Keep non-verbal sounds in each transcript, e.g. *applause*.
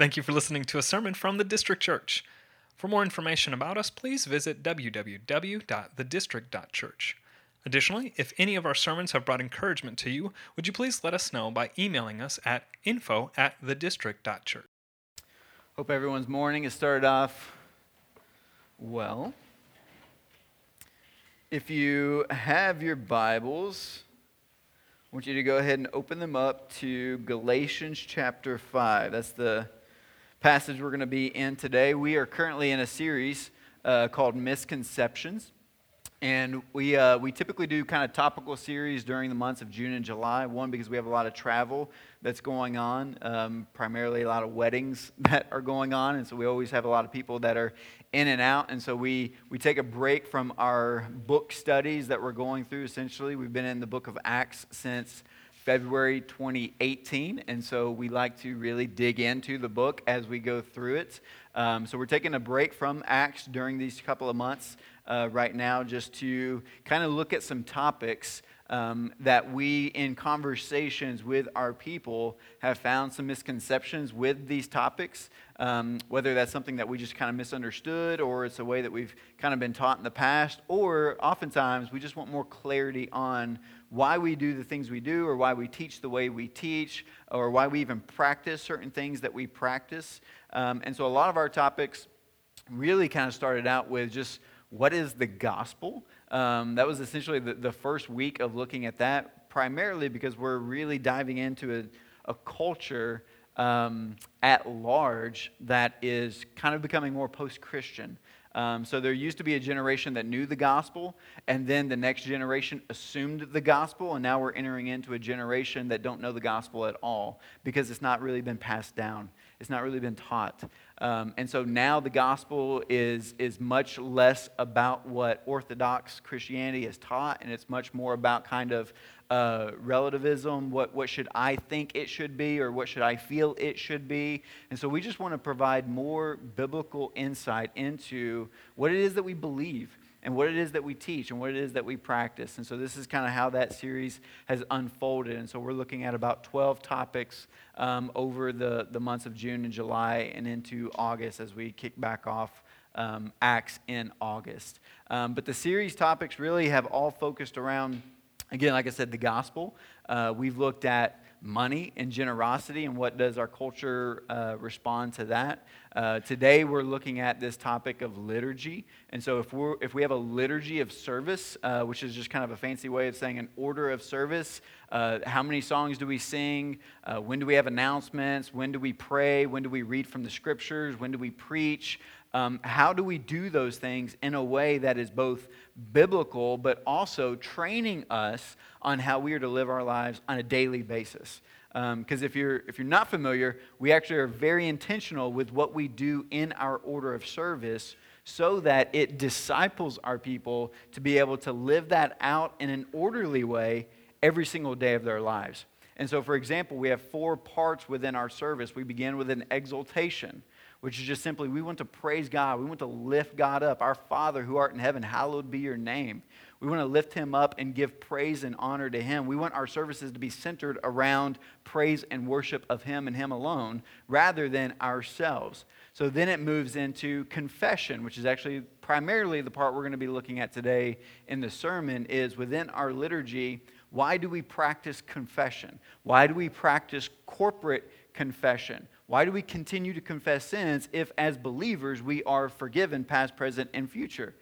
Thank you for listening to a sermon from the District Church. For more information about us, please visit www.thedistrict.church. Additionally, if any of our sermons have brought encouragement to you, would you please let us know by emailing us at info at thedistrict.church. Hope everyone's morning has started off well. If you have your Bibles, I want you to go ahead and open them up to Galatians chapter 5. That's the passage we're going to be in today. We are currently in a series uh, called Misconceptions. And we, uh, we typically do kind of topical series during the months of June and July. One, because we have a lot of travel that's going on, um, primarily a lot of weddings *laughs* that are going on. And so we always have a lot of people that are in and out. And so we, we take a break from our book studies that we're going through, essentially. We've been in the book of Acts since February 2018, and so we like to really dig into the book as we go through it. Um, so we're taking a break from Acts during these couple of months uh, right now just to kind of look at some topics um, that we, in conversations with our people, have found some misconceptions with these topics. Um, whether that's something that we just kind of misunderstood, or it's a way that we've kind of been taught in the past, or oftentimes we just want more clarity on why we do the things we do, or why we teach the way we teach, or why we even practice certain things that we practice. Um, and so a lot of our topics really kind of started out with just what is the gospel? Um, that was essentially the, the first week of looking at that, primarily because we're really diving into a, a culture um, at large that is kind of becoming more post Christian. Um, so there used to be a generation that knew the gospel, and then the next generation assumed the gospel, and now we're entering into a generation that don't know the gospel at all because it's not really been passed down. It's not really been taught. Um, and so now the gospel is, is much less about what Orthodox Christianity has taught, and it's much more about kind of uh, relativism. What, what should I think it should be, or what should I feel it should be? And so we just want to provide more biblical insight into what it is that we believe and what it is that we teach and what it is that we practice. And so this is kind of how that series has unfolded. And so we're looking at about 12 topics um, over the, the months of June and July and into August as we kick back off um, Acts in August. Um, but the series topics really have all focused around, again, like I said, the gospel. Uh, we've looked at money and generosity and what does our culture uh, respond to that. Uh, today we're looking at this topic of liturgy. And so if, we're, if we have a liturgy of service uh, which is just kind of a fancy way of saying an order of service uh, how many songs do we sing? Uh, when do we have announcements? When do we pray? When do we read from the scriptures? When do we preach um, how do we do those things in a way that is both biblical, but also training us on how we are to live our lives on a daily basis? Because um, if, you're, if you're not familiar, we actually are very intentional with what we do in our order of service so that it disciples our people to be able to live that out in an orderly way every single day of their lives. And so, for example, we have four parts within our service. We begin with an exaltation which is just simply we want to praise God. We want to lift God up. Our Father who art in heaven, hallowed be your name. We want to lift him up and give praise and honor to him. We want our services to be centered around praise and worship of him and him alone rather than ourselves. So then it moves into confession, which is actually primarily the part we're going to be looking at today in the sermon is within our liturgy, why do we practice confession? Why do we practice corporate confession? Why do we continue to confess sins if, as believers, we are forgiven past, present, and future?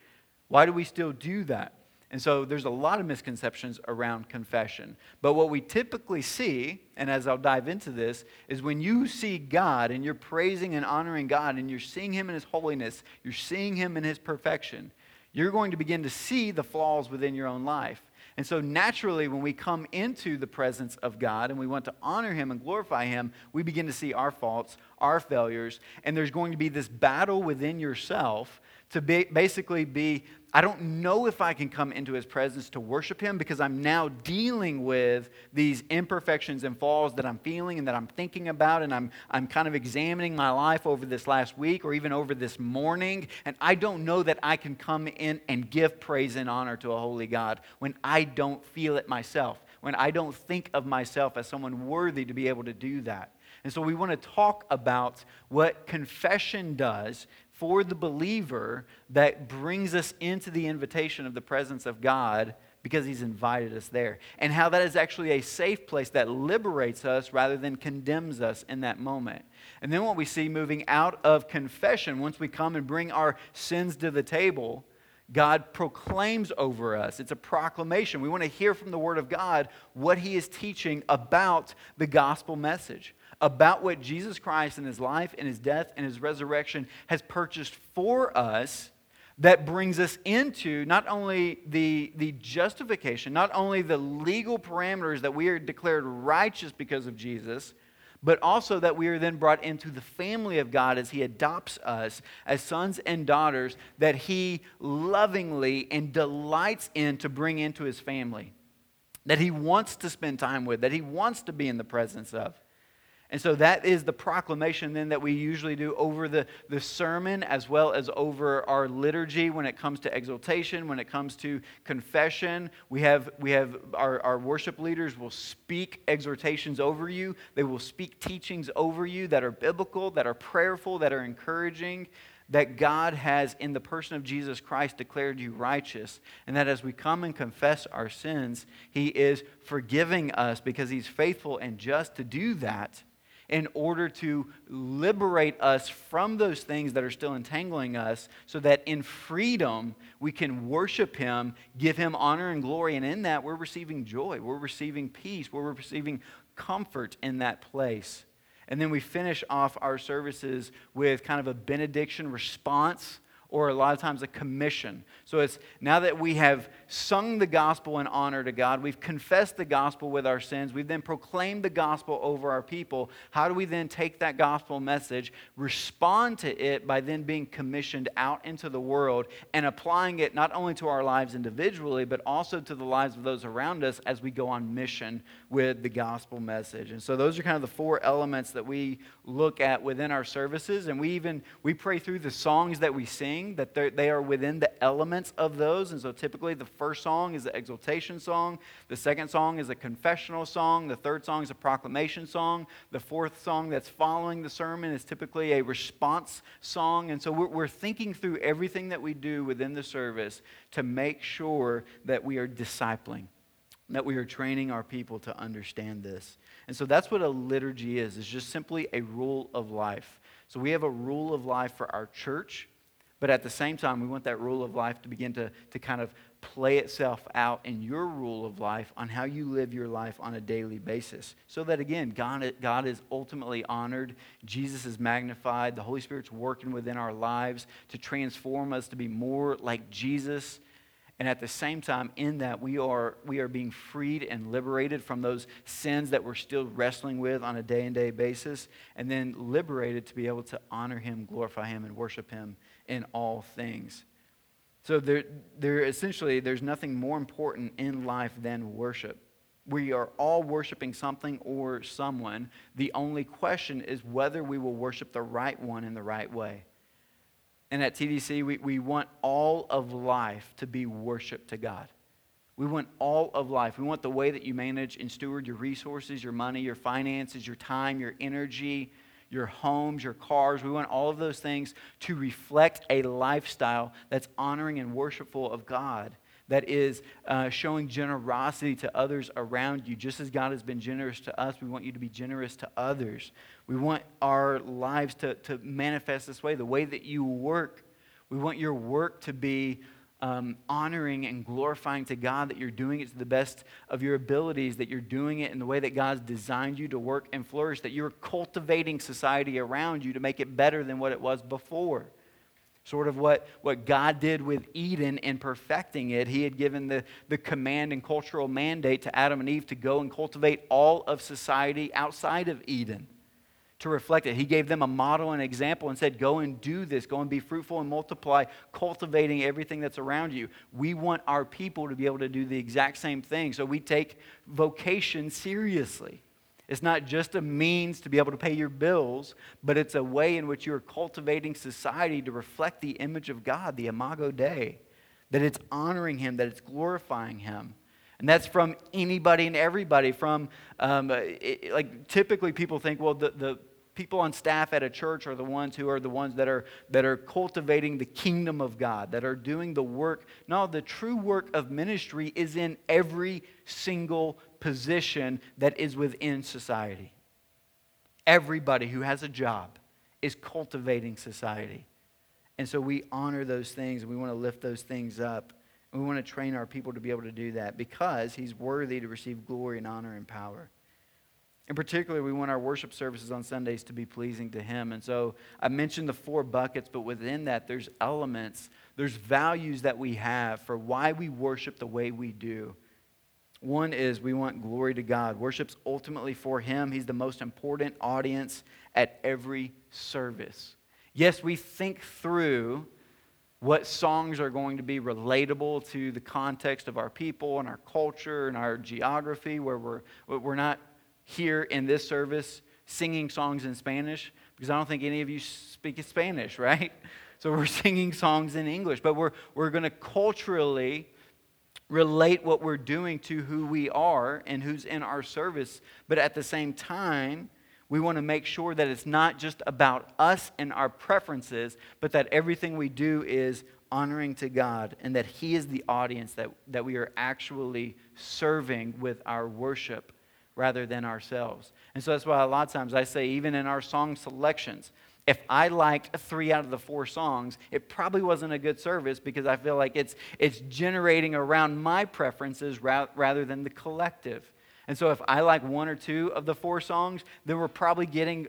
Why do we still do that? And so there's a lot of misconceptions around confession. But what we typically see, and as I'll dive into this, is when you see God and you're praising and honoring God and you're seeing Him in His holiness, you're seeing Him in His perfection, you're going to begin to see the flaws within your own life. And so, naturally, when we come into the presence of God and we want to honor Him and glorify Him, we begin to see our faults, our failures, and there's going to be this battle within yourself to be, basically be I don't know if I can come into his presence to worship him because I'm now dealing with these imperfections and falls that I'm feeling and that I'm thinking about, and I'm, I'm kind of examining my life over this last week or even over this morning. And I don't know that I can come in and give praise and honor to a holy God when I don't feel it myself, when I don't think of myself as someone worthy to be able to do that. And so we want to talk about what confession does for the believer that brings us into the invitation of the presence of God because he's invited us there. And how that is actually a safe place that liberates us rather than condemns us in that moment. And then what we see moving out of confession, once we come and bring our sins to the table, God proclaims over us. It's a proclamation. We want to hear from the Word of God what He is teaching about the gospel message, about what Jesus Christ in His life and His death and His resurrection has purchased for us that brings us into not only the, the justification, not only the legal parameters that we are declared righteous because of Jesus, but also that we are then brought into the family of God as He adopts us as sons and daughters that He lovingly and delights in to bring into His family, that He wants to spend time with, that He wants to be in the presence of. And so that is the proclamation then that we usually do over the, the sermon as well as over our liturgy when it comes to exaltation, when it comes to confession. We have, we have our, our worship leaders will speak exhortations over you. They will speak teachings over you that are biblical, that are prayerful, that are encouraging that God has, in the person of Jesus Christ, declared you righteous, and that as we come and confess our sins, He is forgiving us because He's faithful and just to do that in order to liberate us from those things that are still entangling us so that in freedom we can worship Him, give Him honor and glory. And in that, we're receiving joy, we're receiving peace, we're receiving comfort in that place. And then we finish off our services with kind of a benediction response or a lot of times a commission. So it's now that we have sung the gospel in honor to God, we've confessed the gospel with our sins, we've then proclaimed the gospel over our people. How do we then take that gospel message, respond to it by then being commissioned out into the world and applying it not only to our lives individually, but also to the lives of those around us as we go on mission with the gospel message? And so those are kind of the four elements that we look at within our services. And we even we pray through the songs that we sing that they are within the elements of those. And so typically the first song is the exaltation song, the second song is a confessional song, the third song is a proclamation song, the fourth song that's following the sermon is typically a response song. And so we're, we're thinking through everything that we do within the service to make sure that we are discipling that we are training our people to understand this. And so that's what a liturgy is. It's just simply a rule of life. So we have a rule of life for our church. But at the same time, we want that rule of life to begin to, to kind of play itself out in your rule of life on how you live your life on a daily basis. So that, again, God, God is ultimately honored, Jesus is magnified, the Holy Spirit's working within our lives to transform us to be more like Jesus. And at the same time, in that, we are, we are being freed and liberated from those sins that we're still wrestling with on a day and day basis, and then liberated to be able to honor Him, glorify Him, and worship Him in all things. So there, there essentially, there's nothing more important in life than worship. We are all worshiping something or someone. The only question is whether we will worship the right one in the right way. And at TDC, we, we want all of life to be worship to God. We want all of life. We want the way that you manage and steward your resources, your money, your finances, your time, your energy, your homes, your cars. We want all of those things to reflect a lifestyle that's honoring and worshipful of God, that is uh, showing generosity to others around you. Just as God has been generous to us, we want you to be generous to others. We want our lives to, to manifest this way. The way that you work, we want your work to be um, honoring and glorifying to God that you're doing it to the best of your abilities, that you're doing it in the way that God's designed you to work and flourish, that you're cultivating society around you to make it better than what it was before. Sort of what, what God did with Eden in perfecting it. He had given the, the command and cultural mandate to Adam and Eve to go and cultivate all of society outside of Eden to reflect it. He gave them a model and example and said, Go and do this. Go and be fruitful and multiply, cultivating everything that's around you. We want our people to be able to do the exact same thing. So we take vocation seriously. It's not just a means to be able to pay your bills, but it's a way in which you are cultivating society to reflect the image of God, the Imago Dei, that it's honoring Him, that it's glorifying Him. And that's from anybody and everybody. From, um, it, like, typically people think, well, the, the people on staff at a church are the ones who are the ones that are, that are cultivating the kingdom of God, that are doing the work. No, the true work of ministry is in every single position that is within society. Everybody who has a job is cultivating society. And so we honor those things and we want to lift those things up. And we want to train our people to be able to do that because he's worthy to receive glory and honor and power. In particular, we want our worship services on Sundays to be pleasing to Him. And so I mentioned the four buckets, but within that, there's elements, there's values that we have for why we worship the way we do. One is we want glory to God. Worship's ultimately for Him. He's the most important audience at every service. Yes, we think through what songs are going to be relatable to the context of our people and our culture and our geography, where we're, we're not here in this service singing songs in Spanish, because I don't think any of you speak Spanish, *laughs* right? So we're singing songs in English, but we're, we're going to culturally relate what we're doing to who we are and who's in our service. But at the same time, we want to make sure that it's not just about us and our preferences, but that everything we do is honoring to God and that He is the audience that, that we are actually serving with our worship rather than ourselves. And so that's why a lot of times I say, even in our song selections, if I liked three out of the four songs, it probably wasn't a good service because I feel like it's, it's generating around my preferences rather than the collective. And so if I like one or two of the four songs, then we're probably getting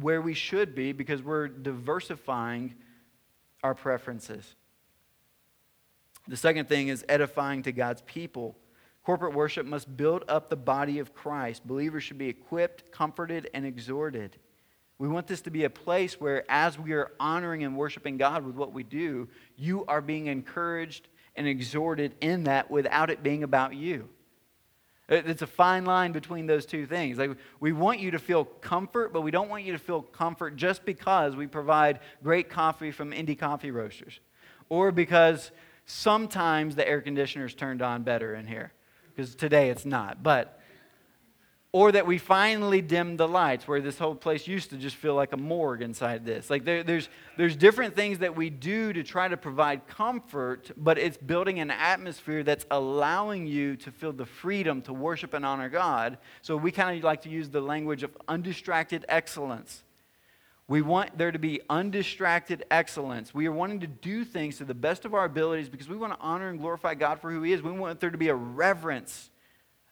where we should be because we're diversifying our preferences. The second thing is edifying to God's people. Corporate worship must build up the body of Christ. Believers should be equipped, comforted, and exhorted. We want this to be a place where, as we are honoring and worshiping God with what we do, you are being encouraged and exhorted in that without it being about you. It's a fine line between those two things. Like we want you to feel comfort, but we don't want you to feel comfort just because we provide great coffee from indie coffee roasters, or because sometimes the air conditioner is turned on better in here because today it's not. But or that we finally dim the lights where this whole place used to just feel like a morgue inside this like there, there's, there's different things that we do to try to provide comfort but it's building an atmosphere that's allowing you to feel the freedom to worship and honor god so we kind of like to use the language of undistracted excellence we want there to be undistracted excellence. We are wanting to do things to the best of our abilities because we want to honor and glorify God for who He is. We want there to be a reverence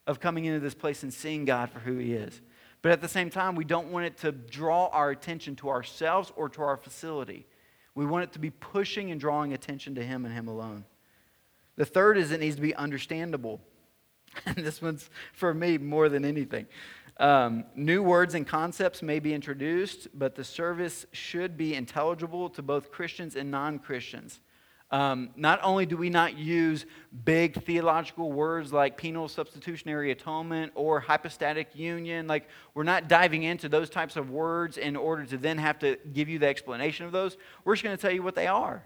of coming into this place and seeing God for who He is. But at the same time, we don't want it to draw our attention to ourselves or to our facility. We want it to be pushing and drawing attention to Him and Him alone. The third is it needs to be understandable. *laughs* And this one's for me more than anything. Um, new words and concepts may be introduced, but the service should be intelligible to both Christians and non Christians. Um, not only do we not use big theological words like penal substitutionary atonement or hypostatic union, like we're not diving into those types of words in order to then have to give you the explanation of those. We're just going to tell you what they are.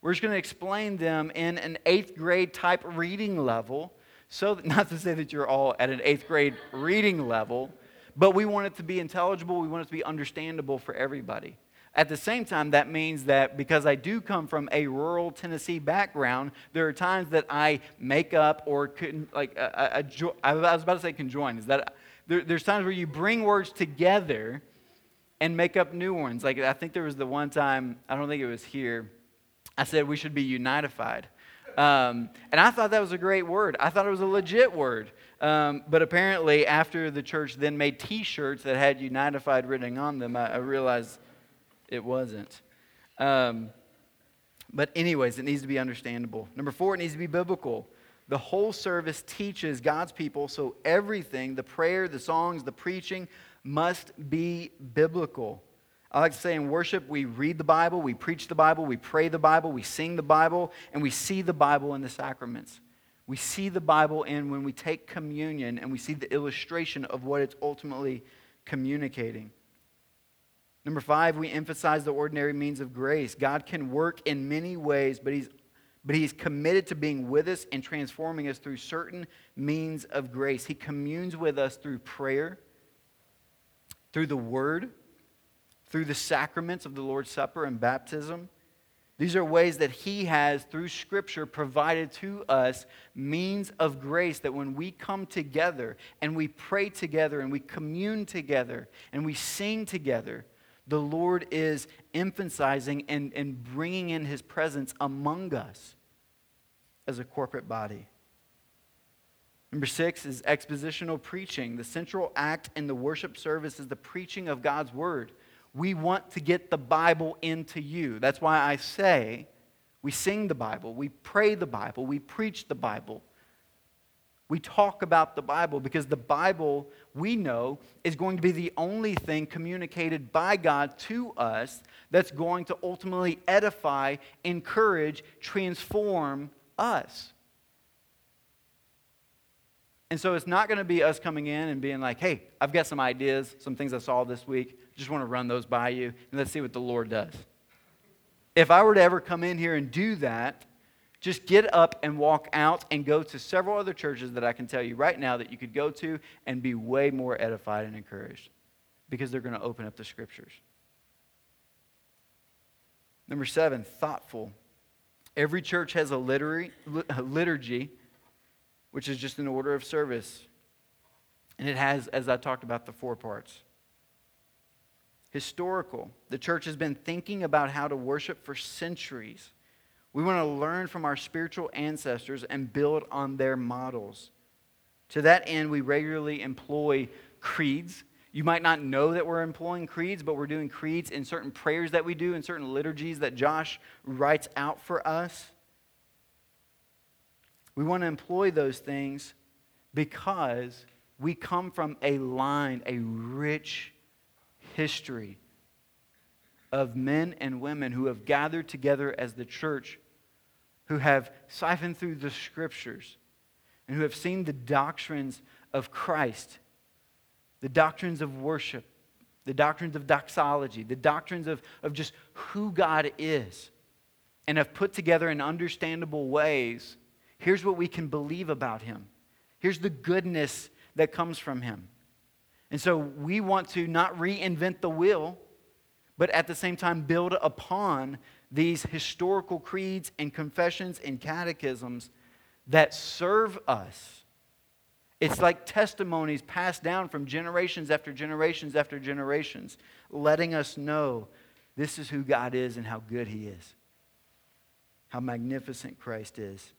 We're just going to explain them in an eighth grade type reading level so, *laughs* not to say that you're all at an eighth grade reading level, but we want it to be intelligible, we want it to be understandable for everybody. At the same time, that means that because I do come from a rural Tennessee background, there are times that I make up or couldn't, like, uh, uh, uh, I, I, I was about to say conjoin. Is that there, there's times where you bring words together and make up new ones. Like, I think there was the one time, I don't think it was here, I said we should be unified. Um, and I thought that was a great word. I thought it was a legit word. Um, but apparently, after the church then made t shirts that had Unified written on them, I, I realized it wasn't. Um, but, anyways, it needs to be understandable. Number four, it needs to be biblical. The whole service teaches God's people, so everything the prayer, the songs, the preaching must be biblical. I like to say in worship, we read the Bible, we preach the Bible, we pray the Bible, we sing the Bible, and we see the Bible in the sacraments. We see the Bible in when we take communion and we see the illustration of what it's ultimately communicating. Number five, we emphasize the ordinary means of grace. God can work in many ways, but He's but He's committed to being with us and transforming us through certain means of grace. He communes with us through prayer, through the Word, through the sacraments of the Lord's Supper and baptism. These are ways that He has, through Scripture, provided to us means of grace that when we come together and we pray together and we commune together and we sing together, the Lord is emphasizing and, and bringing in His presence among us as a corporate body. Number six is expositional preaching. The central act in the worship service is the preaching of God's word. We want to get the Bible into you. That's why I say we sing the Bible, we pray the Bible, we preach the Bible. We talk about the Bible because the Bible, we know, is going to be the only thing communicated by God to us that's going to ultimately edify, encourage, transform us. And so it's not going to be us coming in and being like, hey, I've got some ideas, some things I saw this week. Just want to run those by you, and let's see what the Lord does. If I were to ever come in here and do that, just get up and walk out and go to several other churches that I can tell you right now that you could go to and be way more edified and encouraged because they're going to open up the scriptures. Number seven, thoughtful. Every church has a liturgy, which is just an order of service. And it has, as I talked about, the four parts. Historical. The church has been thinking about how to worship for centuries. We want to learn from our spiritual ancestors and build on their models. To that end, we regularly employ creeds. You might not know that we're employing creeds, but we're doing creeds in certain prayers that we do, in certain liturgies that Josh writes out for us. We want to employ those things because we come from a line, a rich history of men and women who have gathered together as the church, who have siphoned through the scriptures, and who have seen the doctrines of Christ, the doctrines of worship, the doctrines of doxology, the doctrines of, of just who God is, and have put together in understandable ways here's what we can believe about Him. Here's the goodness that comes from Him. And so we want to not reinvent the wheel, but at the same time build upon these historical creeds and confessions and catechisms that serve us. It's like testimonies passed down from generations after generations after generations, letting us know this is who God is and how good He is, how magnificent Christ is.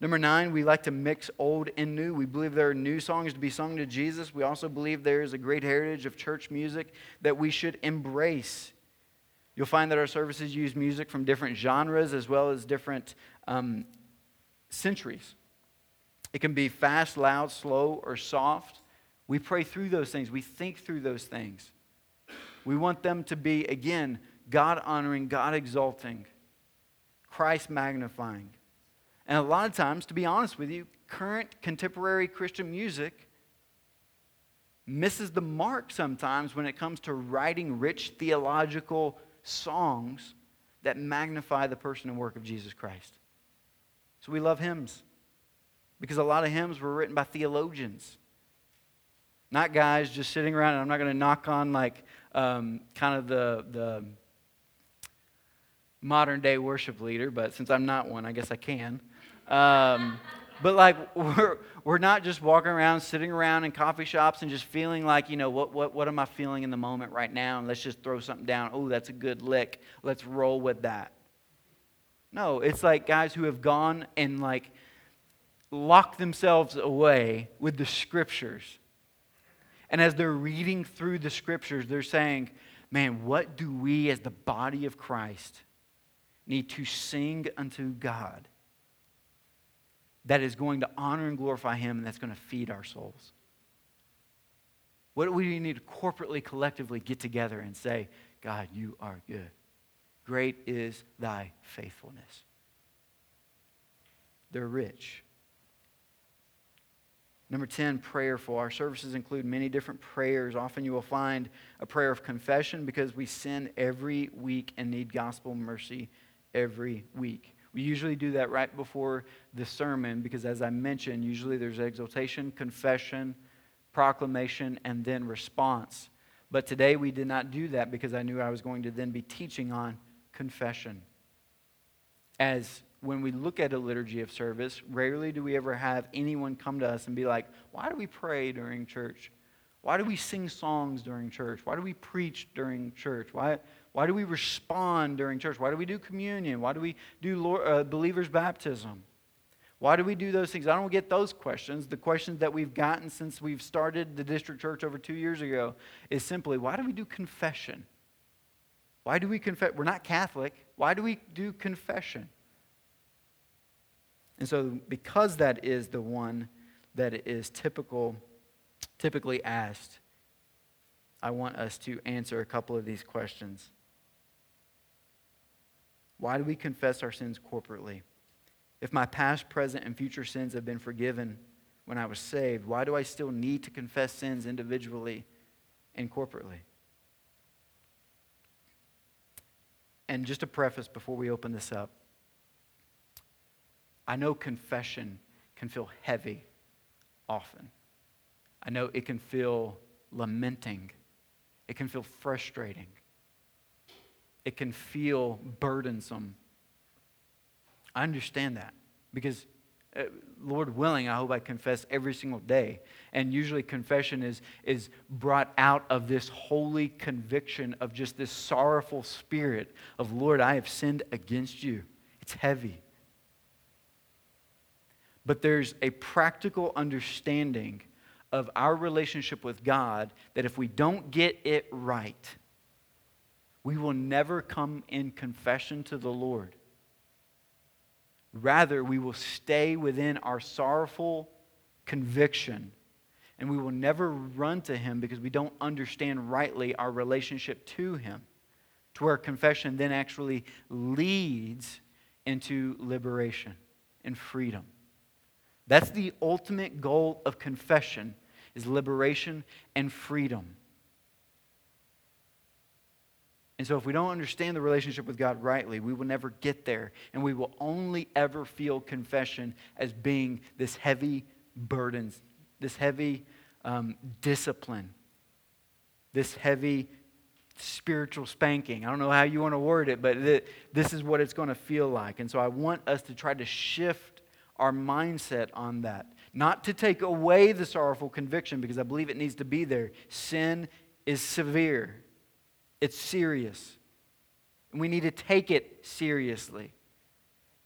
Number nine, we like to mix old and new. We believe there are new songs to be sung to Jesus. We also believe there is a great heritage of church music that we should embrace. You'll find that our services use music from different genres as well as different um, centuries. It can be fast, loud, slow, or soft. We pray through those things, we think through those things. We want them to be, again, God honoring, God exalting, Christ magnifying. And a lot of times, to be honest with you, current contemporary Christian music misses the mark sometimes when it comes to writing rich theological songs that magnify the person and work of Jesus Christ. So we love hymns because a lot of hymns were written by theologians, not guys just sitting around. And I'm not going to knock on like um, kind of the the modern day worship leader, but since I'm not one, I guess I can. Um, but like *laughs* we're, we're not just walking around sitting around in coffee shops and just feeling like you know what, what, what am i feeling in the moment right now? And let's just throw something down. Oh that's a good lick. Let's roll with that. No it's like guys who have gone and like locked themselves away with the scriptures. And as they're reading through the scriptures they're saying man what do we as the body of christ need to sing unto god that is going to honor and glorify Him and that's going to feed our souls? What do we need to corporately, collectively get together and say, God, you are good? Great is thy faithfulness. They're rich. Number 10, prayerful. Our services include many different prayers. Often you will find a prayer of confession because we sin every week and need gospel mercy every week. We usually do that right before the sermon because, as I mentioned, usually there's exaltation, confession, proclamation, and then response. But today we did not do that because I knew I was going to then be teaching on confession. As when we look at a liturgy of service, rarely do we ever have anyone come to us and be like, Why do we pray during church? Why do we sing songs during church? Why do we preach during church? Why, why do we respond during church? Why do we do communion? Why do we do Lord, uh, believers' baptism? Why do we do those things? I don't get those questions. The questions that we've gotten since we've started the district church over two years ago is simply why do we do confession? Why do we confess? We're not Catholic. Why do we do confession? And so, because that is the one that is typical, typically asked, I want us to answer a couple of these questions. Why do we confess our sins corporately? If my past, present, and future sins have been forgiven when I was saved, why do I still need to confess sins individually and corporately? And just a preface before we open this up I know confession can feel heavy often. I know it can feel lamenting. It can feel frustrating. It can feel burdensome. I understand that because, uh, Lord willing, I hope I confess every single day. And usually, confession is, is brought out of this holy conviction of just this sorrowful spirit of, Lord, I have sinned against you. It's heavy but there's a practical understanding of our relationship with God that if we don't get it right, we will never come in confession to the Lord. Rather, we will stay within our sorrowful conviction and we will never run to Him because we don't understand rightly our relationship to Him. To where confession then actually leads into liberation and freedom. That's the ultimate goal of confession is liberation and freedom. And so if we don't understand the relationship with God rightly, we will never get there and we will only ever feel confession as being this heavy burden, this heavy um, discipline, this heavy spiritual spanking. I don't know how you want to word it, but this is what it's going to feel like. And so I want us to try to shift our mindset on that. Not to take away the sorrowful conviction, because I believe it needs to be there. Sin is severe, it's serious. And we need to take it seriously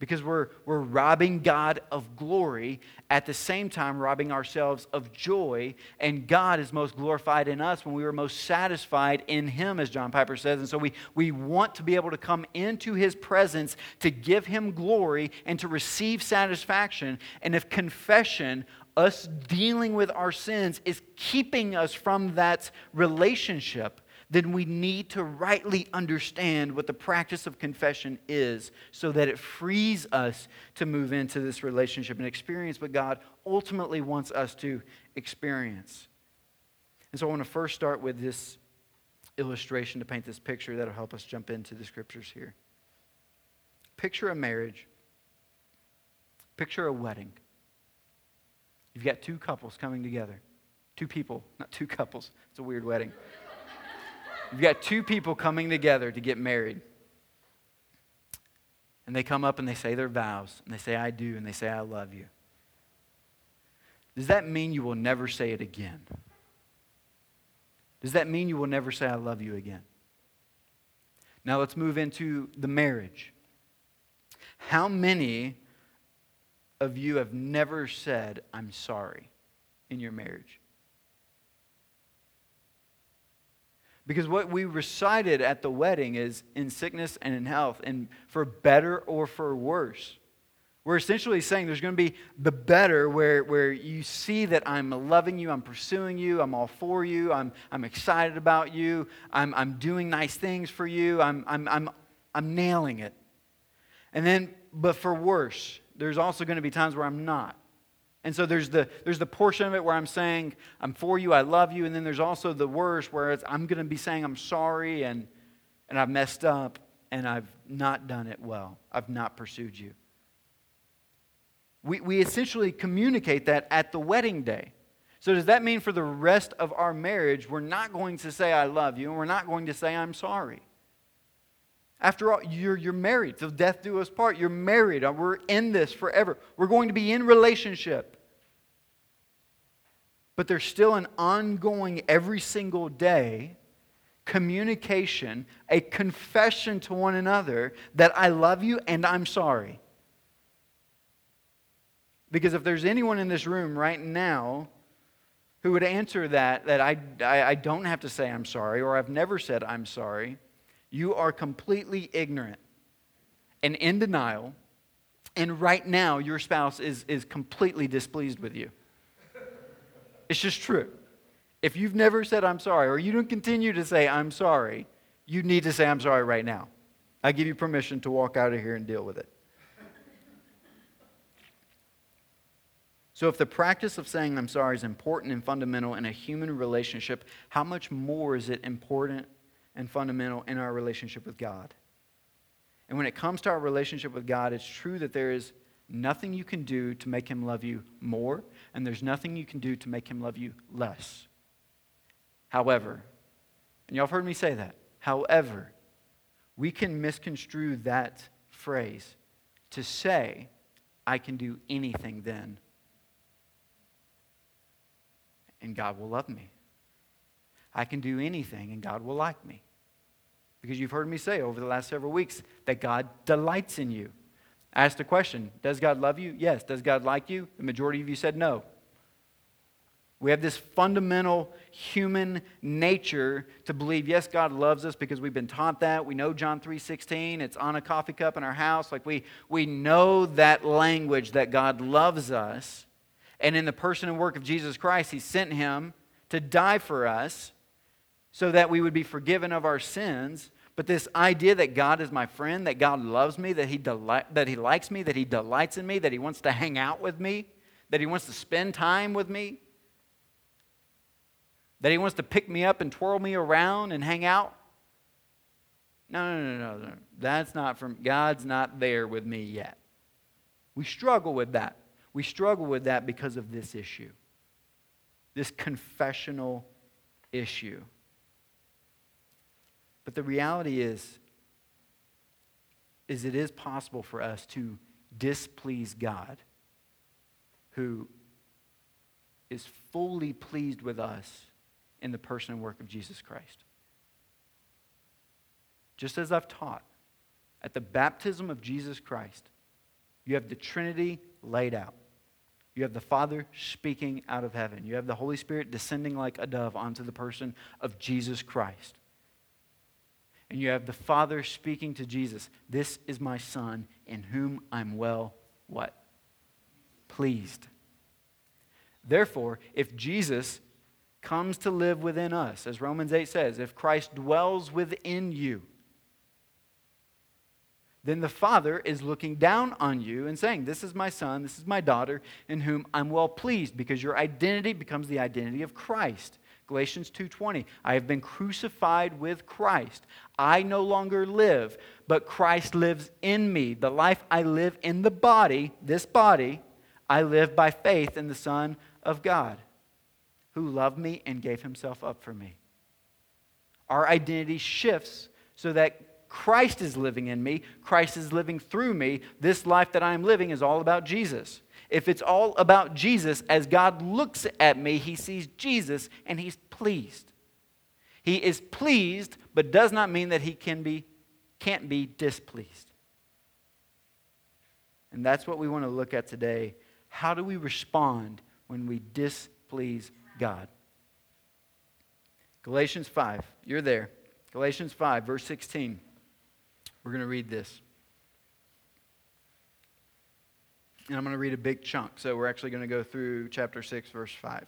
because we're, we're robbing God of glory, at the same time, robbing ourselves of joy. And God is most glorified in us when we are most satisfied in Him, as John Piper says. And so we, we want to be able to come into His presence to give Him glory and to receive satisfaction. And if confession, us dealing with our sins, is keeping us from that relationship, then we need to rightly understand what the practice of confession is so that it frees us to move into this relationship and experience what God ultimately wants us to experience. And so I want to first start with this illustration to paint this picture that'll help us jump into the scriptures here. Picture a marriage, picture a wedding. You've got two couples coming together. Two people, not two couples. It's a weird wedding. You've got two people coming together to get married. And they come up and they say their vows. And they say, I do. And they say, I love you. Does that mean you will never say it again? Does that mean you will never say, I love you again? Now let's move into the marriage. How many of you have never said, I'm sorry in your marriage? Because what we recited at the wedding is in sickness and in health, and for better or for worse. We're essentially saying there's going to be the better where, where you see that I'm loving you, I'm pursuing you, I'm all for you, I'm, I'm excited about you, I'm, I'm doing nice things for you, I'm, I'm, I'm, I'm nailing it. And then, but for worse, there's also going to be times where I'm not. And so there's the, there's the portion of it where I'm saying, I'm for you, I love you. And then there's also the worst where it's, I'm going to be saying I'm sorry and, and I've messed up and I've not done it well. I've not pursued you. We, we essentially communicate that at the wedding day. So, does that mean for the rest of our marriage, we're not going to say, I love you, and we're not going to say, I'm sorry? After all, you're, you're married. Till death do us part. You're married. Uh, we're in this forever. We're going to be in relationship. But there's still an ongoing, every single day, communication, a confession to one another that I love you and I'm sorry. Because if there's anyone in this room right now who would answer that, that I, I, I, don't have to say I'm sorry, or I've never said I'm sorry, you are completely ignorant and in denial, and right now your spouse is, is completely displeased with you. It's just true. If you've never said I'm sorry, or you don't continue to say I'm sorry, you need to say I'm sorry right now. I give you permission to walk out of here and deal with it. So, if the practice of saying I'm sorry is important and fundamental in a human relationship, how much more is it important and fundamental in our relationship with God? And when it comes to our relationship with God, it's true that there is nothing you can do to make Him love you more, and there's nothing you can do to make Him love you less. However, and y'all have heard me say that, however, we can misconstrue that phrase to say, I can do anything then and God will love me. I can do anything and God will like me. Because you've heard me say over the last several weeks that God delights in you. I asked a question Does God love you? Yes. Does God like you? The majority of you said no. We have this fundamental human nature to believe, yes, God loves us because we've been taught that. We know John 3.16. It's on a coffee cup in our house. Like we, we know that language that God loves us. And in the person and work of Jesus Christ, He sent Him to die for us so that we would be forgiven of our sins. But this idea that God is my friend, that God loves me, that he, delight, that he likes me, that He delights in me, that He wants to hang out with me, that He wants to spend time with me, that He wants to pick me up and twirl me around and hang out. No, no, no, no, no. That's not from God's not there with me yet. We struggle with that. We struggle with that because of this issue, this confessional issue. But the reality is, is it is possible for us to displease God, who is fully pleased with us in the person and work of Jesus Christ. Just as I've taught, at the baptism of Jesus Christ, you have the Trinity laid out. You have the Father speaking out of heaven. You have the Holy Spirit descending like a dove onto the person of Jesus Christ. And you have the Father speaking to Jesus. This is my Son in whom I'm well what? Pleased. Therefore, if Jesus comes to live within us, as Romans 8 says, if Christ dwells within you, then the Father is looking down on you and saying, This is my son, this is my daughter, in whom I'm well pleased, because your identity becomes the identity of Christ. Galatians 2:20 I have been crucified with Christ. I no longer live, but Christ lives in me. The life I live in the body, this body, I live by faith in the Son of God, who loved me and gave himself up for me. Our identity shifts so that Christ is living in me, Christ is living through me. This life that I am living is all about Jesus. If it's all about Jesus, as God looks at me, he sees Jesus and he's pleased. He is pleased, but does not mean that he can be, can't be displeased. And that's what we want to look at today. How do we respond when we displease God? Galatians 5, you're there. Galatians 5, verse 16. We're going to read this. And I'm going to read a big chunk. So we're actually going to go through chapter 6, verse 5.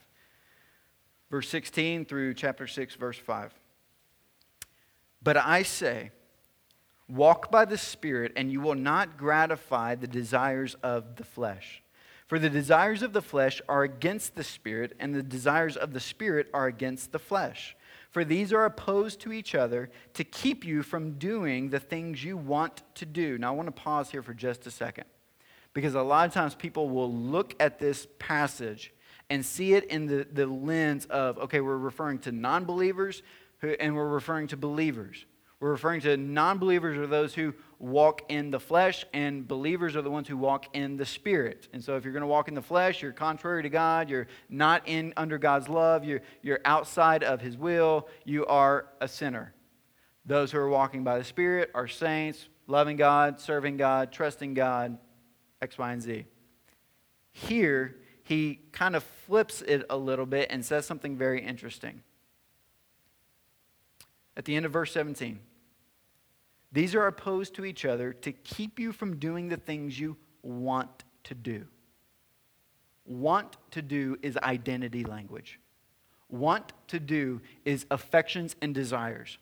Verse 16 through chapter 6, verse 5. But I say, walk by the Spirit, and you will not gratify the desires of the flesh. For the desires of the flesh are against the Spirit, and the desires of the Spirit are against the flesh. For these are opposed to each other to keep you from doing the things you want to do. Now, I want to pause here for just a second because a lot of times people will look at this passage and see it in the, the lens of, okay, we're referring to non believers and we're referring to believers. We're referring to non believers are those who walk in the flesh, and believers are the ones who walk in the spirit. And so, if you're going to walk in the flesh, you're contrary to God, you're not in under God's love, you're, you're outside of His will, you are a sinner. Those who are walking by the Spirit are saints, loving God, serving God, trusting God, X, Y, and Z. Here, he kind of flips it a little bit and says something very interesting. At the end of verse 17, these are opposed to each other to keep you from doing the things you want to do. Want to do is identity language. Want to do is affections and desires.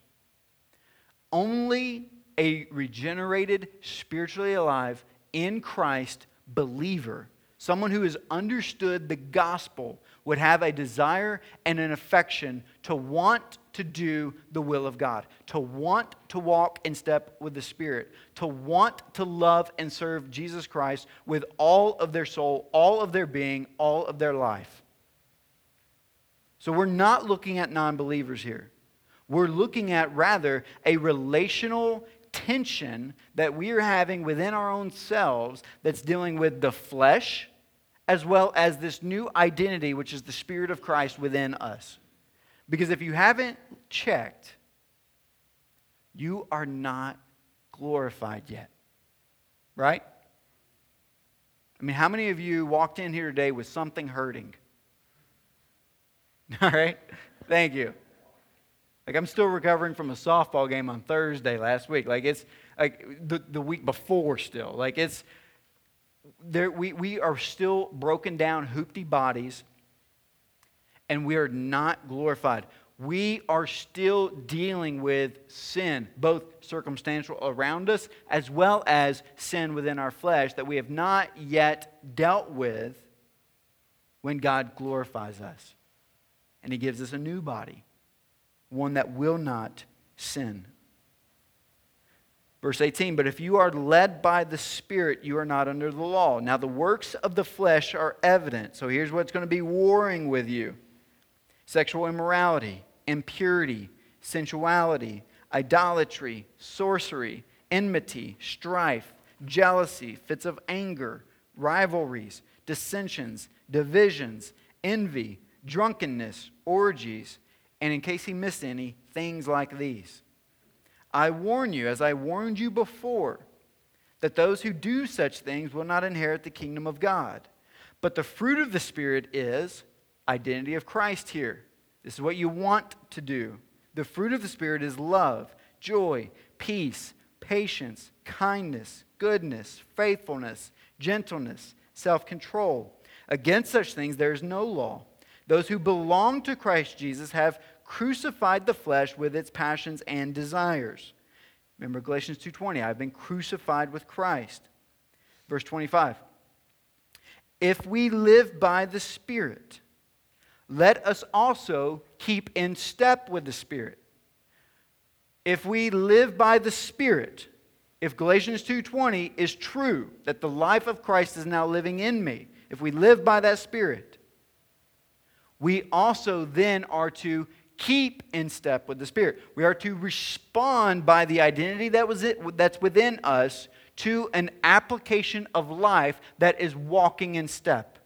Only a regenerated, spiritually alive, in Christ believer, someone who has understood the gospel, would have a desire and an affection to want to do the will of God, to want to walk in step with the Spirit, to want to love and serve Jesus Christ with all of their soul, all of their being, all of their life. So we're not looking at non believers here. We're looking at rather a relational tension that we are having within our own selves that's dealing with the flesh as well as this new identity, which is the Spirit of Christ within us. Because if you haven't checked, you are not glorified yet. Right? I mean, how many of you walked in here today with something hurting? *laughs* All right? Thank you. Like, I'm still recovering from a softball game on Thursday last week. Like, it's like the, the week before still. Like, it's, there, we, we are still broken down, hoopty bodies and we are not glorified. We are still dealing with sin, both circumstantial around us as well as sin within our flesh that we have not yet dealt with when God glorifies us. And He gives us a new body, one that will not sin. Verse 18, but if you are led by the Spirit, you are not under the law. Now, the works of the flesh are evident. So here's what's going to be warring with you sexual immorality, impurity, sensuality, idolatry, sorcery, enmity, strife, jealousy, fits of anger, rivalries, dissensions, divisions, envy, drunkenness, orgies, and in case he missed any, things like these. I warn you, as I warned you before, that those who do such things will not inherit the kingdom of God. But the fruit of the Spirit is identity of Christ here. This is what you want to do. The fruit of the Spirit is love, joy, peace, patience, kindness, goodness, faithfulness, gentleness, self control. Against such things there is no law. Those who belong to Christ Jesus have crucified the flesh with its passions and desires. Remember Galatians 2:20, I've been crucified with Christ. Verse 25. If we live by the Spirit, let us also keep in step with the Spirit. If we live by the Spirit, if Galatians 2:20 is true that the life of Christ is now living in me, if we live by that Spirit, we also then are to keep in step with the Spirit. We are to respond by the identity that was it, that's within us to an application of life that is walking in step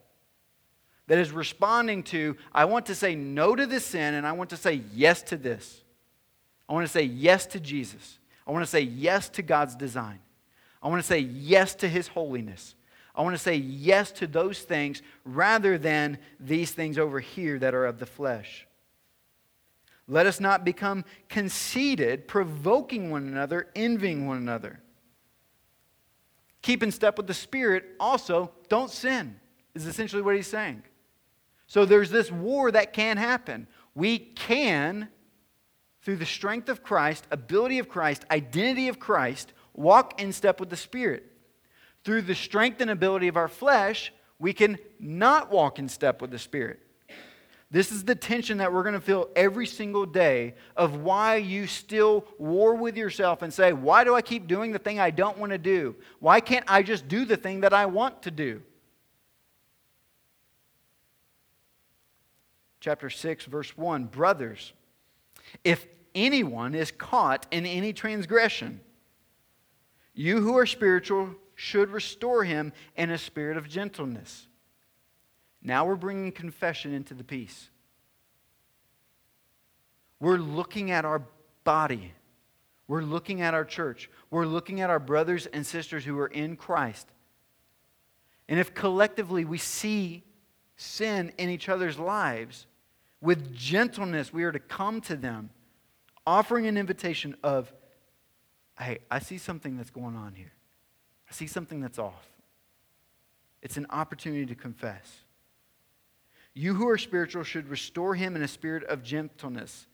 that is responding to, I want to say no to this sin and I want to say yes to this. I want to say yes to Jesus. I want to say yes to God's design. I want to say yes to His holiness. I want to say yes to those things rather than these things over here that are of the flesh. Let us not become conceited, provoking one another, envying one another. Keep in step with the Spirit. Also, don't sin, is essentially what he's saying. So there's this war that can happen. We can, through the strength of Christ, ability of Christ, identity of Christ, walk in step with the Spirit. Through the strength and ability of our flesh, we can not walk in step with the Spirit. This is the tension that we're going to feel every single day of why you still war with yourself and say, Why do I keep doing the thing I don't want to do? Why can't I just do the thing that I want to do? Chapter 6, verse 1 Brothers, if anyone is caught in any transgression, you who are spiritual should restore him in a spirit of gentleness. Now we're bringing confession into the peace. We're looking at our body. We're looking at our church. We're looking at our brothers and sisters who are in Christ. And if collectively we see sin in each other's lives, with gentleness we are to come to them, offering an invitation of, hey, I see something that's going on here. I see something that's off. It's an opportunity to confess. You who are spiritual should restore him in a spirit of gentleness.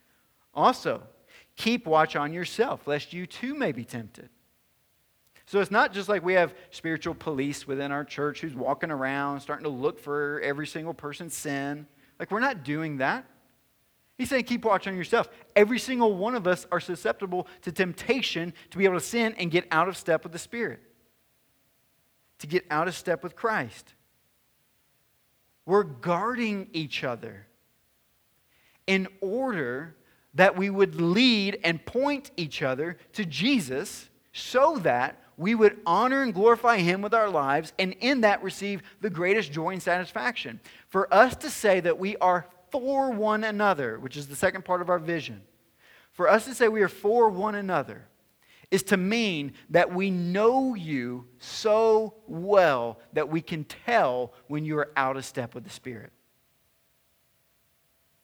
Also, keep watch on yourself, lest you too may be tempted. So it's not just like we have spiritual police within our church who's walking around starting to look for every single person's sin. Like, we're not doing that. He's saying, keep watch on yourself. Every single one of us are susceptible to temptation to be able to sin and get out of step with the Spirit, to get out of step with Christ. We're guarding each other in order that we would lead and point each other to Jesus so that we would honor and glorify Him with our lives and in that receive the greatest joy and satisfaction. For us to say that we are for one another, which is the second part of our vision, for us to say we are for one another is to mean that we know you so well that we can tell when you are out of step with the Spirit.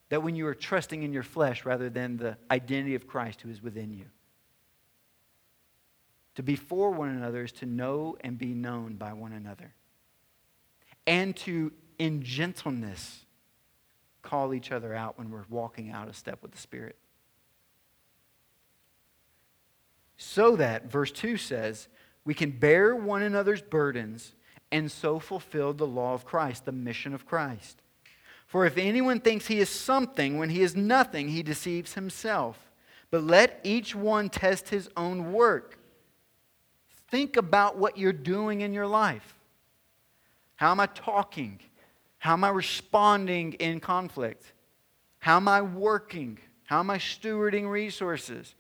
That when you are trusting in your flesh rather than the identity of Christ who is within you. To be for one another is to know and be known by one another. And to, in gentleness, call each other out when we're walking out of step with the Spirit. So that, verse 2 says, we can bear one another's burdens and so fulfill the law of Christ, the mission of Christ. For if anyone thinks he is something when he is nothing, he deceives himself. But let each one test his own work. Think about what you're doing in your life. How am I talking? How am I responding in conflict? How am I working? How am I stewarding resources?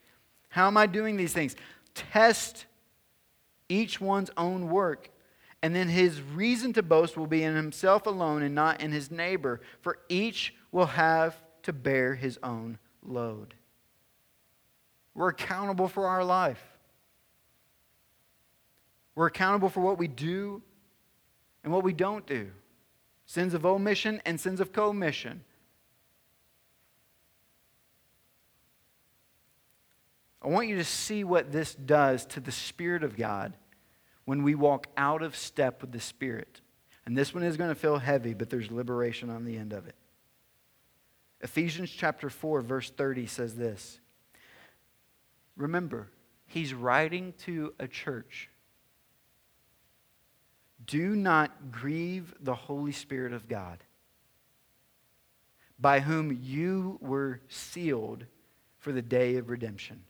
How am I doing these things? Test each one's own work. And then his reason to boast will be in himself alone and not in his neighbor, for each will have to bear his own load. We're accountable for our life. We're accountable for what we do and what we don't do sins of omission and sins of commission. I want you to see what this does to the Spirit of God when we walk out of step with the Spirit. And this one is going to feel heavy, but there's liberation on the end of it. Ephesians chapter 4, verse 30 says this Remember, he's writing to a church. Do not grieve the Holy Spirit of God, by whom you were sealed for the day of redemption.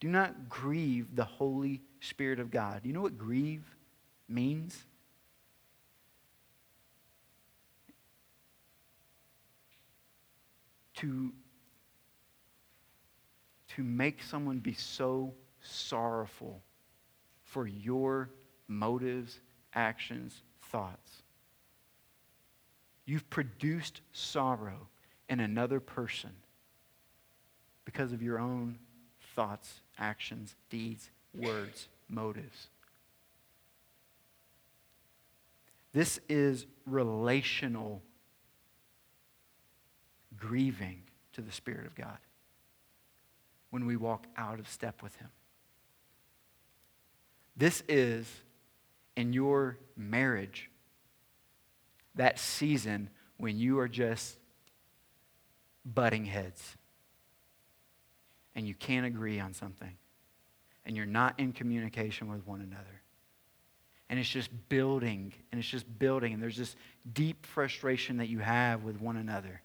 Do not grieve the Holy Spirit of God. You know what grieve means? To, to make someone be so sorrowful for your motives, actions, thoughts. You've produced sorrow in another person because of your own thoughts, actions, deeds, words, motives. This is relational grieving to the Spirit of God when we walk out of step with Him. This is in your marriage that season when you are just butting heads and you can't agree on something and you're not in communication with one another. and it's just building and it's just building and there's this deep frustration that you have with one another.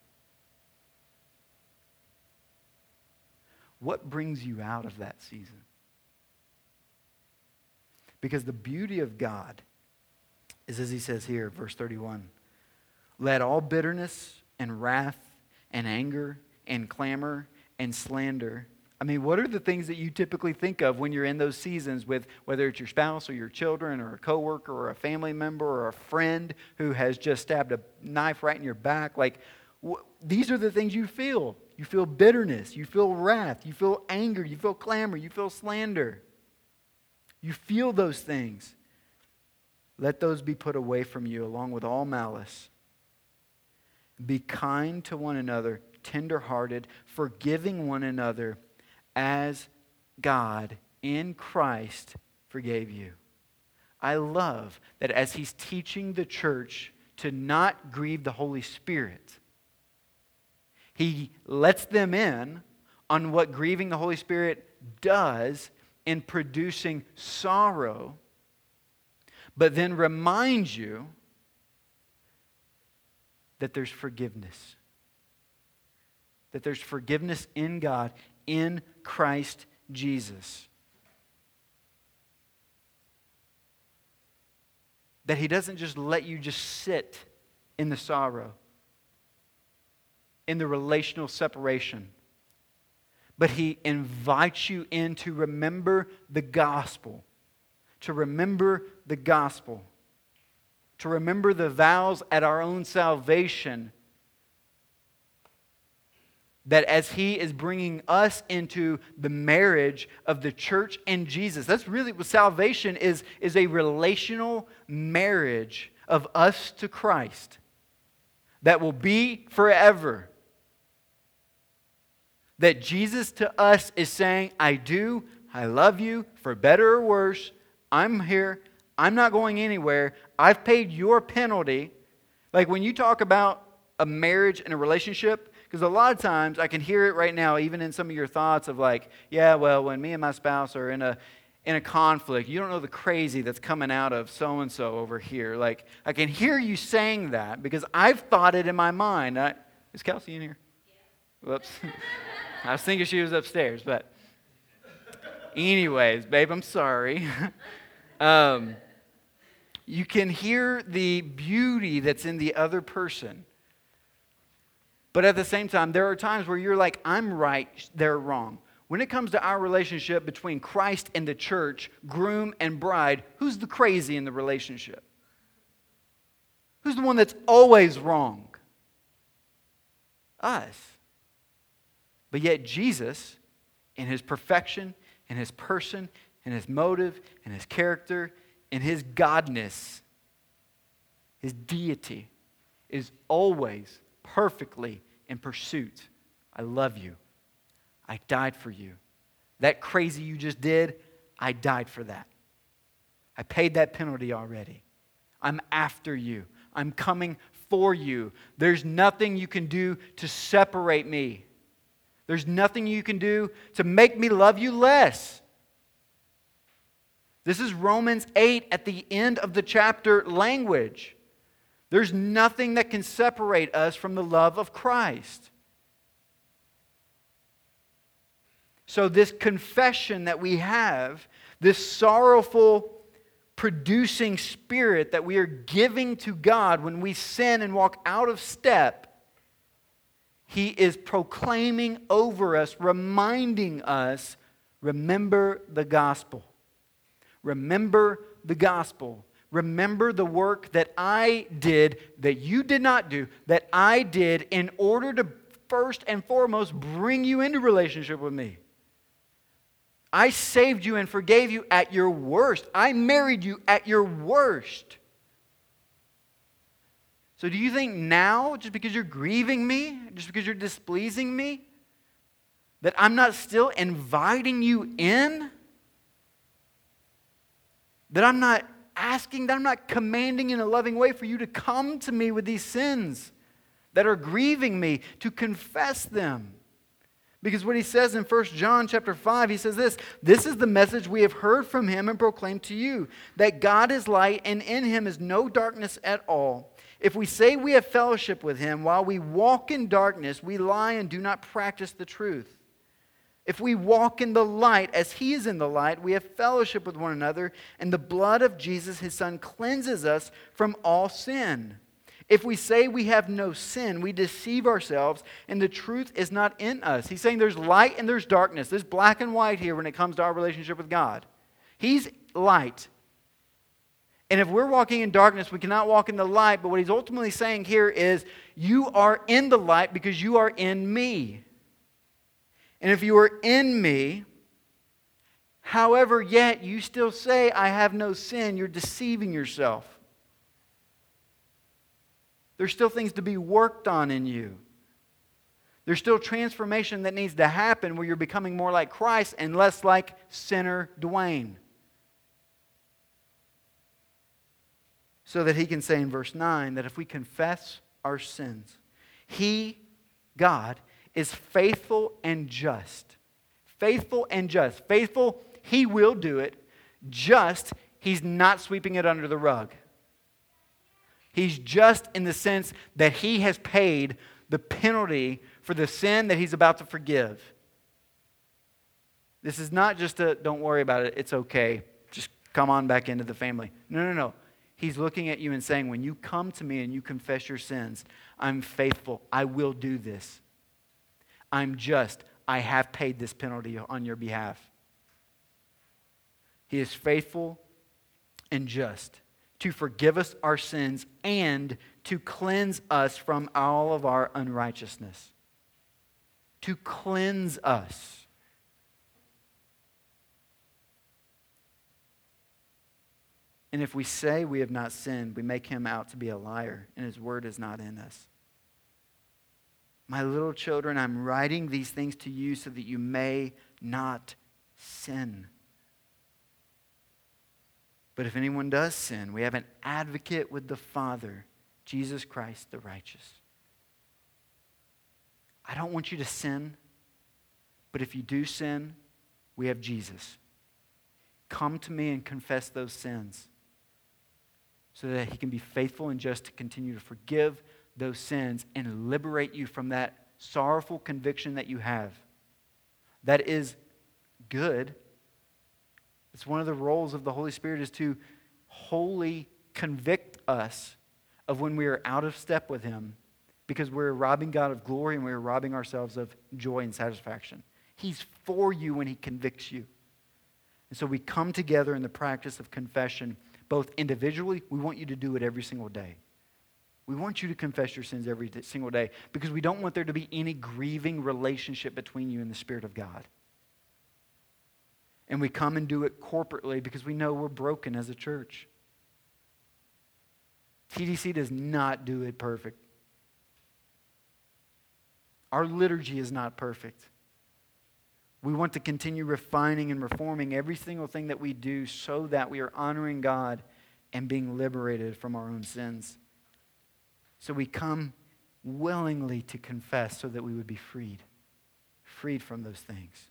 What brings you out of that season? Because the beauty of God is, as he says here, verse 31 let all bitterness and wrath and anger and clamor and slander I mean, what are the things that you typically think of when you're in those seasons with whether it's your spouse or your children or a coworker or a family member or a friend who has just stabbed a knife right in your back? Like, wh- these are the things you feel. You feel bitterness, you feel wrath, you feel anger, you feel clamor, you feel slander. You feel those things. Let those be put away from you along with all malice. Be kind to one another, tenderhearted, forgiving one another as God in Christ forgave you. I love that as he's teaching the church to not grieve the Holy Spirit, he lets them in on what grieving the Holy Spirit does in producing sorrow, but then reminds you that there's forgiveness. That there's forgiveness in God in Christ Jesus. That He doesn't just let you just sit in the sorrow, in the relational separation, but He invites you in to remember the gospel, to remember the gospel, to remember the vows at our own salvation that as he is bringing us into the marriage of the church and Jesus, that's really what salvation is, is a relational marriage of us to Christ that will be forever. That Jesus to us is saying, I do, I love you, for better or worse, I'm here, I'm not going anywhere, I've paid your penalty. Like when you talk about a marriage and a relationship, because a lot of times I can hear it right now, even in some of your thoughts of like, yeah, well, when me and my spouse are in a in a conflict, you don't know the crazy that's coming out of so and so over here. Like I can hear you saying that because I've thought it in my mind. I, is Kelsey in here? Yeah. Whoops. *laughs* I was thinking she was upstairs, but anyways, babe, I'm sorry. *laughs* um, you can hear the beauty that's in the other person. But at the same time, there are times where you're like, I'm right, they're wrong. When it comes to our relationship between Christ and the church, groom and bride, who's the crazy in the relationship? Who's the one that's always wrong? Us. But yet, Jesus, in his perfection, in his person, in his motive, in his character, in his godness, his deity, is always perfectly in pursuit. I love you. I died for you. That crazy you just did, I died for that. I paid that penalty already. I'm after you. I'm coming for you. There's nothing you can do to separate me. There's nothing you can do to make me love you less. This is Romans 8 at the end of the chapter language. There's nothing that can separate us from the love of Christ. So, this confession that we have, this sorrowful, producing spirit that we are giving to God when we sin and walk out of step, He is proclaiming over us, reminding us remember the gospel. Remember the gospel. Remember the work that I did that you did not do, that I did in order to first and foremost bring you into relationship with me. I saved you and forgave you at your worst. I married you at your worst. So, do you think now, just because you're grieving me, just because you're displeasing me, that I'm not still inviting you in? That I'm not asking, that I'm not commanding in a loving way for you to come to me with these sins that are grieving me, to confess them. Because what he says in 1 John chapter 5, he says this This is the message we have heard from him and proclaimed to you that God is light and in him is no darkness at all. If we say we have fellowship with him while we walk in darkness, we lie and do not practice the truth. If we walk in the light as he is in the light, we have fellowship with one another, and the blood of Jesus, his son, cleanses us from all sin. If we say we have no sin, we deceive ourselves and the truth is not in us. He's saying there's light and there's darkness. There's black and white here when it comes to our relationship with God. He's light. And if we're walking in darkness, we cannot walk in the light. But what he's ultimately saying here is, you are in the light because you are in me. And if you are in me, however, yet you still say, I have no sin, you're deceiving yourself. There's still things to be worked on in you. There's still transformation that needs to happen where you're becoming more like Christ and less like sinner Dwayne. So that he can say in verse 9 that if we confess our sins, he, God, is faithful and just. Faithful and just. Faithful, he will do it. Just, he's not sweeping it under the rug. He's just in the sense that he has paid the penalty for the sin that he's about to forgive. This is not just a don't worry about it, it's okay. Just come on back into the family. No, no, no. He's looking at you and saying, When you come to me and you confess your sins, I'm faithful. I will do this. I'm just. I have paid this penalty on your behalf. He is faithful and just to forgive us our sins and to cleanse us from all of our unrighteousness. To cleanse us. And if we say we have not sinned, we make him out to be a liar, and his word is not in us. My little children, I'm writing these things to you so that you may not sin. But if anyone does sin, we have an advocate with the Father, Jesus Christ the righteous. I don't want you to sin, but if you do sin, we have Jesus. Come to me and confess those sins so that he can be faithful and just to continue to forgive those sins and liberate you from that sorrowful conviction that you have. That is good it's one of the roles of the Holy Spirit is to wholly convict us of when we are out of step with Him because we're robbing God of glory and we're robbing ourselves of joy and satisfaction. He's for you when He convicts you. And so we come together in the practice of confession, both individually, we want you to do it every single day. We want you to confess your sins every single day because we don't want there to be any grieving relationship between you and the Spirit of God. And we come and do it corporately because we know we're broken as a church. TDC does not do it perfect. Our liturgy is not perfect. We want to continue refining and reforming every single thing that we do so that we are honoring God and being liberated from our own sins. So we come willingly to confess so that we would be freed, freed from those things.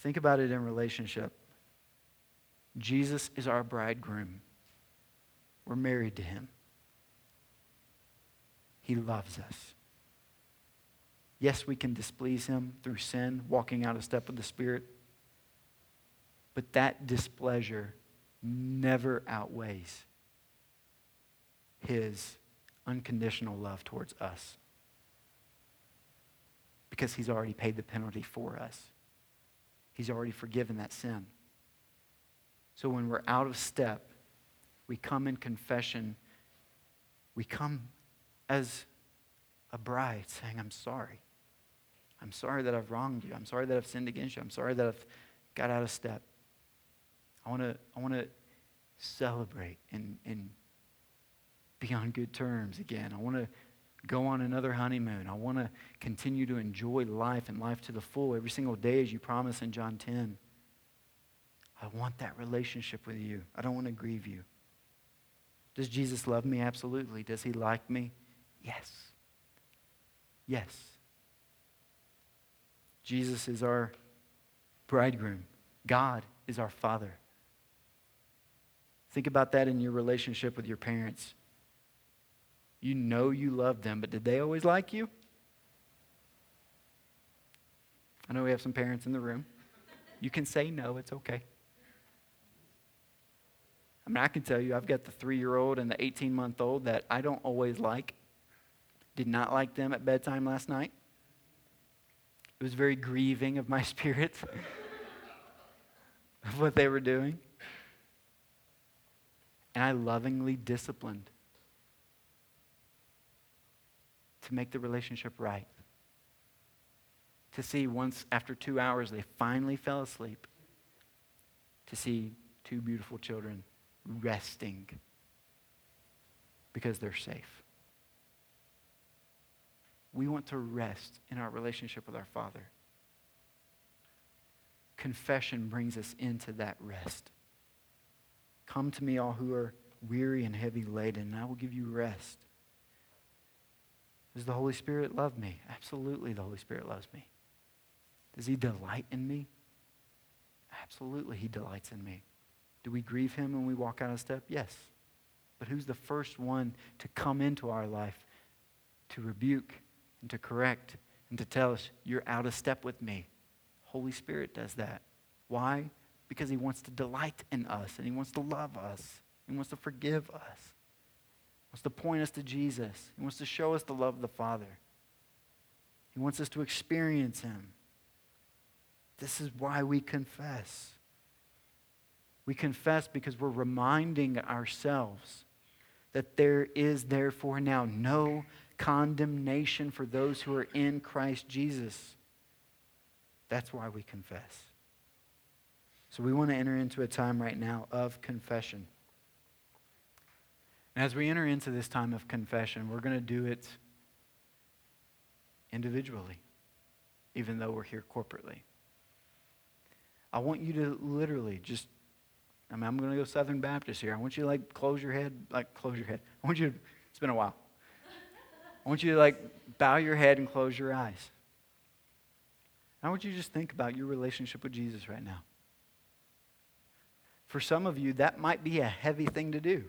Think about it in relationship. Jesus is our bridegroom. We're married to him. He loves us. Yes, we can displease him through sin, walking out of step with the Spirit. But that displeasure never outweighs his unconditional love towards us because he's already paid the penalty for us. He's already forgiven that sin. So when we're out of step, we come in confession. We come as a bride saying, I'm sorry. I'm sorry that I've wronged you. I'm sorry that I've sinned against you. I'm sorry that I've got out of step. I want to I want to celebrate and, and be on good terms again. I want to go on another honeymoon. I want to continue to enjoy life and life to the full every single day as you promise in John 10. I want that relationship with you. I don't want to grieve you. Does Jesus love me? Absolutely. Does he like me? Yes. Yes. Jesus is our bridegroom, God is our Father. Think about that in your relationship with your parents. You know you love them, but did they always like you? I know we have some parents in the room. You can say no, it's okay. I mean, I can tell you, I've got the three year old and the 18 month old that I don't always like. Did not like them at bedtime last night. It was very grieving of my *laughs* spirit *laughs* of what they were doing. And I lovingly disciplined to make the relationship right. To see once after two hours they finally fell asleep, to see two beautiful children resting because they're safe. We want to rest in our relationship with our Father. Confession brings us into that rest. Come to me, all who are weary and heavy laden, and I will give you rest. Does the Holy Spirit love me? Absolutely, the Holy Spirit loves me. Does he delight in me? Absolutely, he delights in me. Do we grieve him when we walk out of step? Yes. But who's the first one to come into our life to rebuke and to correct and to tell us, you're out of step with me? Holy Spirit does that. Why? Because he wants to delight in us and he wants to love us. He wants to forgive us. He wants to point us to Jesus. He wants to show us the love of the Father. He wants us to experience him. This is why we confess. We confess because we're reminding ourselves that there is therefore now no condemnation for those who are in Christ Jesus. That's why we confess. So we want to enter into a time right now of confession. And as we enter into this time of confession, we're going to do it individually, even though we're here corporately. I want you to literally just, I mean, I'm going to go Southern Baptist here. I want you to like close your head, like close your head. I want you to, it's been a while. I want you to like bow your head and close your eyes. I want you to just think about your relationship with Jesus right now. For some of you, that might be a heavy thing to do.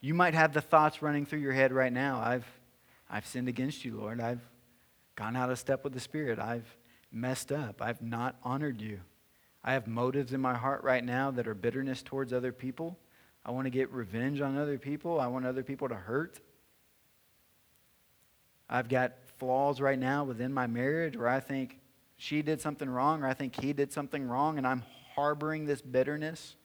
You might have the thoughts running through your head right now I've, I've sinned against you, Lord. I've gone out of step with the Spirit. I've messed up. I've not honored you. I have motives in my heart right now that are bitterness towards other people. I want to get revenge on other people. I want other people to hurt. I've got flaws right now within my marriage where I think she did something wrong or I think he did something wrong and I'm harboring this bitterness.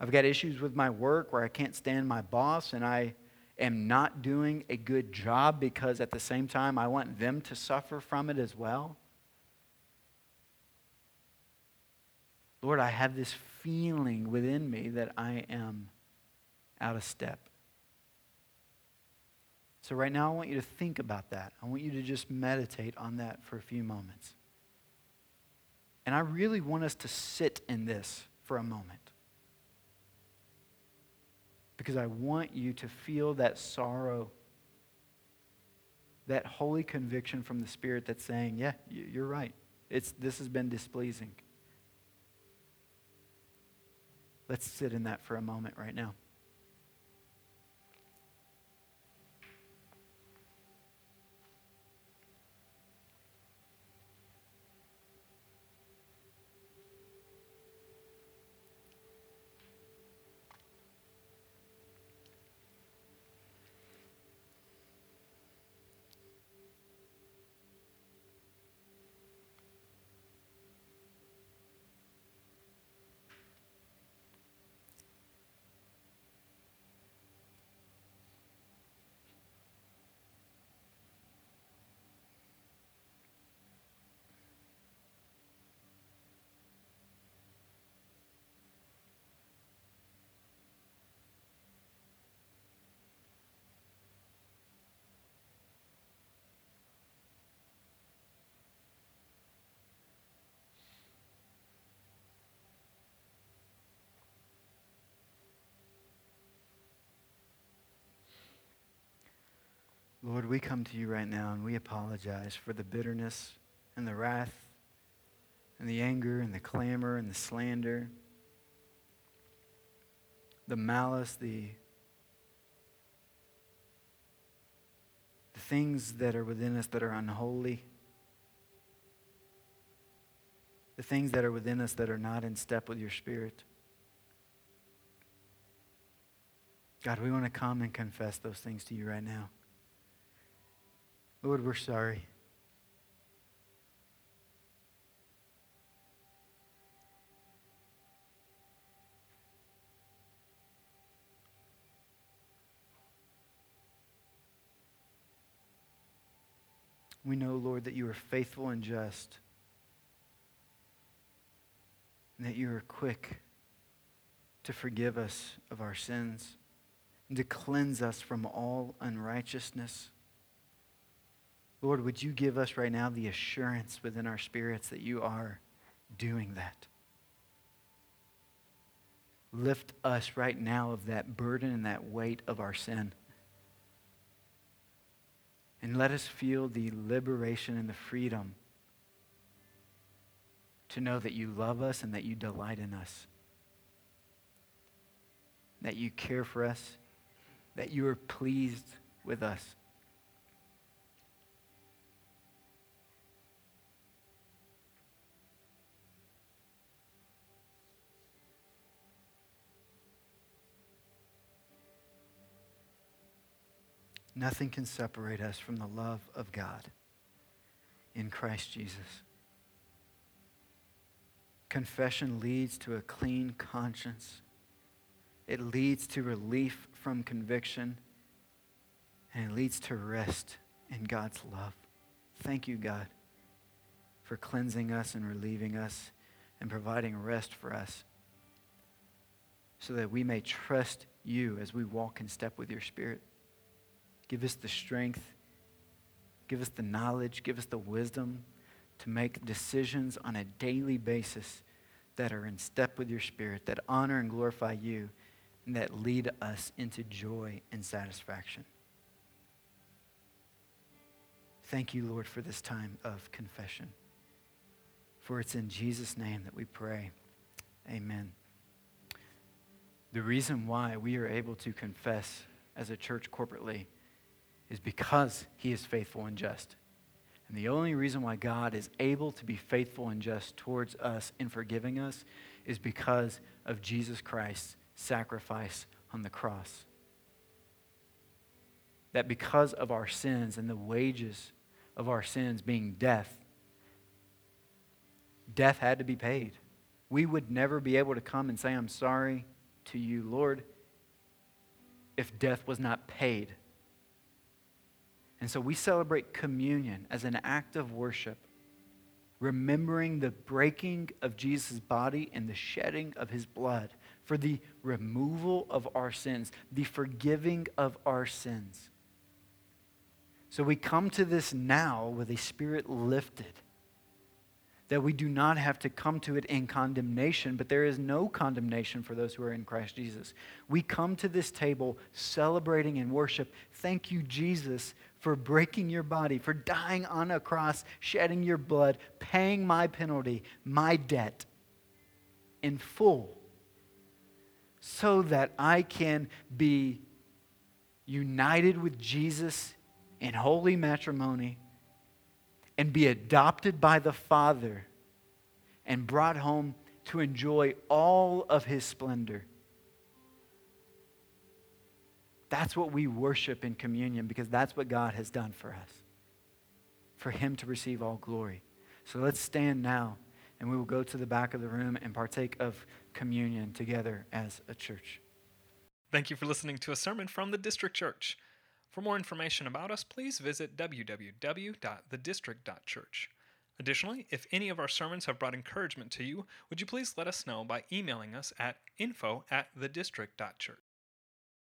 I've got issues with my work where I can't stand my boss and I am not doing a good job because at the same time I want them to suffer from it as well. Lord, I have this feeling within me that I am out of step. So, right now, I want you to think about that. I want you to just meditate on that for a few moments. And I really want us to sit in this for a moment because I want you to feel that sorrow, that holy conviction from the Spirit that's saying, yeah, you're right. It's, this has been displeasing. Let's sit in that for a moment right now. Lord, we come to you right now and we apologize for the bitterness and the wrath and the anger and the clamor and the slander, the malice, the, the things that are within us that are unholy, the things that are within us that are not in step with your spirit. God, we want to come and confess those things to you right now. Lord, we're sorry. We know, Lord, that you are faithful and just, and that you are quick to forgive us of our sins and to cleanse us from all unrighteousness. Lord, would you give us right now the assurance within our spirits that you are doing that? Lift us right now of that burden and that weight of our sin. And let us feel the liberation and the freedom to know that you love us and that you delight in us, that you care for us, that you are pleased with us. Nothing can separate us from the love of God in Christ Jesus. Confession leads to a clean conscience. It leads to relief from conviction, and it leads to rest in God's love. Thank you, God, for cleansing us and relieving us and providing rest for us so that we may trust you as we walk in step with your Spirit. Give us the strength. Give us the knowledge. Give us the wisdom to make decisions on a daily basis that are in step with your spirit, that honor and glorify you, and that lead us into joy and satisfaction. Thank you, Lord, for this time of confession. For it's in Jesus' name that we pray. Amen. The reason why we are able to confess as a church corporately is because he is faithful and just. And the only reason why God is able to be faithful and just towards us in forgiving us is because of Jesus Christ's sacrifice on the cross. That because of our sins and the wages of our sins being death, death had to be paid. We would never be able to come and say, I'm sorry to you, Lord, if death was not paid and so we celebrate communion as an act of worship, remembering the breaking of Jesus' body and the shedding of his blood for the removal of our sins, the forgiving of our sins. So we come to this now with a spirit lifted that we do not have to come to it in condemnation, but there is no condemnation for those who are in Christ Jesus. We come to this table celebrating and worship. Thank you, Jesus, for breaking your body, for dying on a cross, shedding your blood, paying my penalty, my debt in full, so that I can be united with Jesus in holy matrimony and be adopted by the Father and brought home to enjoy all of his splendor. That's what we worship in communion because that's what God has done for us, for him to receive all glory. So let's stand now and we will go to the back of the room and partake of communion together as a church. Thank you for listening to a sermon from the District Church. For more information about us, please visit www.thedistrict.church. Additionally, if any of our sermons have brought encouragement to you, would you please let us know by emailing us at info at thedistrict.church.